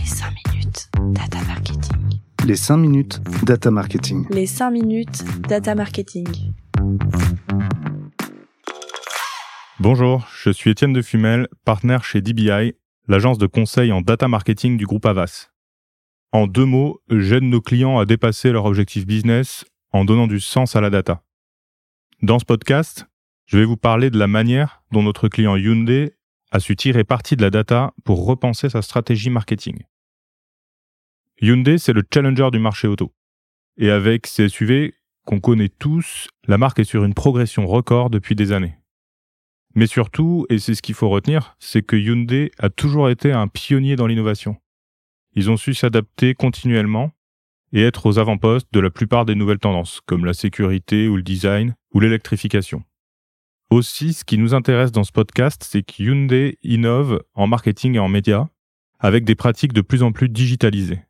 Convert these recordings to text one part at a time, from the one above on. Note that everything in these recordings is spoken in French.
Les 5 minutes data marketing. Les 5 minutes data marketing. Les 5 minutes data marketing. Bonjour, je suis Étienne de Fumel, partenaire chez DBI, l'agence de conseil en data marketing du groupe Avas. En deux mots, j'aide nos clients à dépasser leur objectif business en donnant du sens à la data. Dans ce podcast, je vais vous parler de la manière dont notre client Hyundai a su tirer parti de la data pour repenser sa stratégie marketing. Hyundai, c'est le challenger du marché auto. Et avec ses SUV qu'on connaît tous, la marque est sur une progression record depuis des années. Mais surtout, et c'est ce qu'il faut retenir, c'est que Hyundai a toujours été un pionnier dans l'innovation. Ils ont su s'adapter continuellement et être aux avant-postes de la plupart des nouvelles tendances, comme la sécurité ou le design ou l'électrification. Aussi, ce qui nous intéresse dans ce podcast, c'est que Hyundai innove en marketing et en médias, avec des pratiques de plus en plus digitalisées.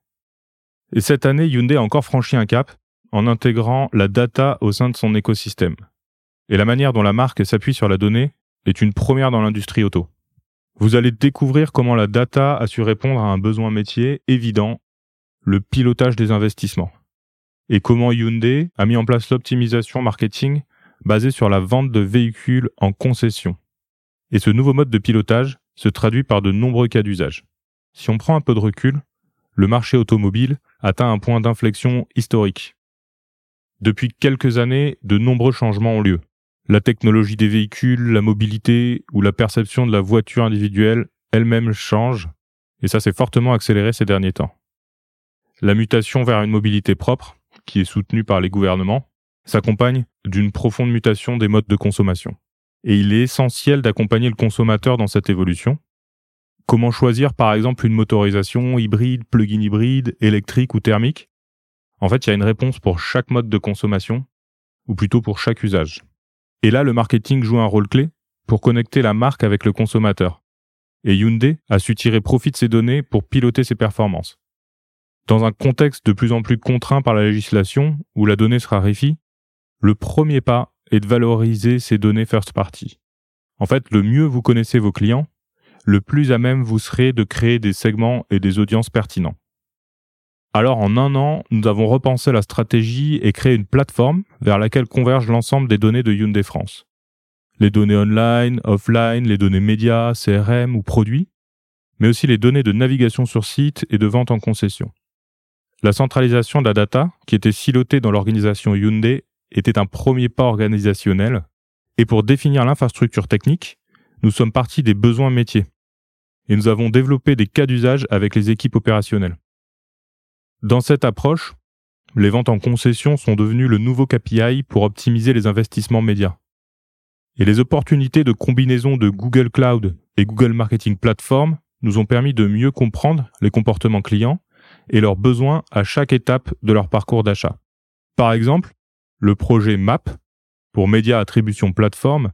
Et cette année, Hyundai a encore franchi un cap en intégrant la data au sein de son écosystème. Et la manière dont la marque s'appuie sur la donnée est une première dans l'industrie auto. Vous allez découvrir comment la data a su répondre à un besoin métier évident, le pilotage des investissements. Et comment Hyundai a mis en place l'optimisation marketing basé sur la vente de véhicules en concession. Et ce nouveau mode de pilotage se traduit par de nombreux cas d'usage. Si on prend un peu de recul, le marché automobile atteint un point d'inflexion historique. Depuis quelques années, de nombreux changements ont lieu. La technologie des véhicules, la mobilité ou la perception de la voiture individuelle elle-même change, et ça s'est fortement accéléré ces derniers temps. La mutation vers une mobilité propre, qui est soutenue par les gouvernements, s'accompagne d'une profonde mutation des modes de consommation. Et il est essentiel d'accompagner le consommateur dans cette évolution. Comment choisir par exemple une motorisation hybride, plug-in hybride, électrique ou thermique? En fait, il y a une réponse pour chaque mode de consommation, ou plutôt pour chaque usage. Et là, le marketing joue un rôle clé pour connecter la marque avec le consommateur. Et Hyundai a su tirer profit de ces données pour piloter ses performances. Dans un contexte de plus en plus contraint par la législation, où la donnée se raréfie, le premier pas est de valoriser ces données first party. En fait, le mieux vous connaissez vos clients, le plus à même vous serez de créer des segments et des audiences pertinents. Alors en un an, nous avons repensé la stratégie et créé une plateforme vers laquelle convergent l'ensemble des données de Hyundai France. Les données online, offline, les données médias, CRM ou produits, mais aussi les données de navigation sur site et de vente en concession. La centralisation de la data, qui était silotée dans l'organisation Hyundai, était un premier pas organisationnel, et pour définir l'infrastructure technique, nous sommes partis des besoins métiers, et nous avons développé des cas d'usage avec les équipes opérationnelles. Dans cette approche, les ventes en concession sont devenues le nouveau KPI pour optimiser les investissements médias. Et les opportunités de combinaison de Google Cloud et Google Marketing Platform nous ont permis de mieux comprendre les comportements clients et leurs besoins à chaque étape de leur parcours d'achat. Par exemple, le projet MAP, pour Média Attribution Plateforme,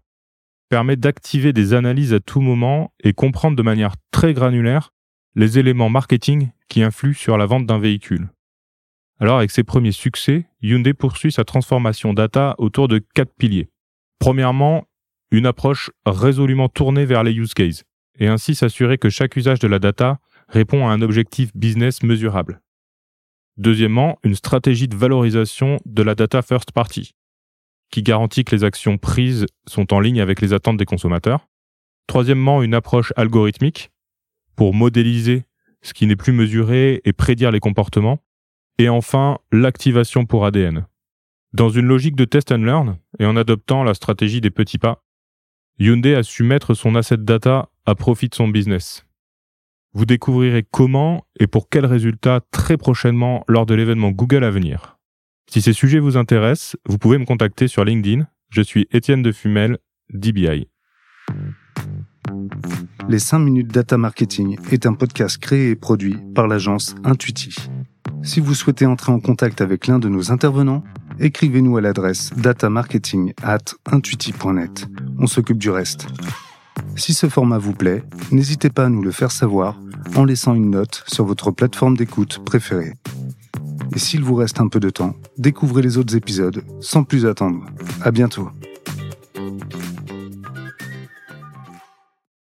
permet d'activer des analyses à tout moment et comprendre de manière très granulaire les éléments marketing qui influent sur la vente d'un véhicule. Alors avec ses premiers succès, Hyundai poursuit sa transformation data autour de quatre piliers. Premièrement, une approche résolument tournée vers les use cases, et ainsi s'assurer que chaque usage de la data répond à un objectif business mesurable. Deuxièmement, une stratégie de valorisation de la data first party, qui garantit que les actions prises sont en ligne avec les attentes des consommateurs. Troisièmement, une approche algorithmique pour modéliser ce qui n'est plus mesuré et prédire les comportements. Et enfin, l'activation pour ADN. Dans une logique de test and learn et en adoptant la stratégie des petits pas, Hyundai a su mettre son asset data à profit de son business. Vous découvrirez comment et pour quels résultats très prochainement lors de l'événement Google à venir. Si ces sujets vous intéressent, vous pouvez me contacter sur LinkedIn. Je suis Étienne de Fumel, DBI. Les 5 minutes data marketing est un podcast créé et produit par l'agence Intuiti. Si vous souhaitez entrer en contact avec l'un de nos intervenants, écrivez-nous à l'adresse datamarketing at. On s'occupe du reste. Si ce format vous plaît, n'hésitez pas à nous le faire savoir en laissant une note sur votre plateforme d'écoute préférée. Et s'il vous reste un peu de temps, découvrez les autres épisodes sans plus attendre. À bientôt.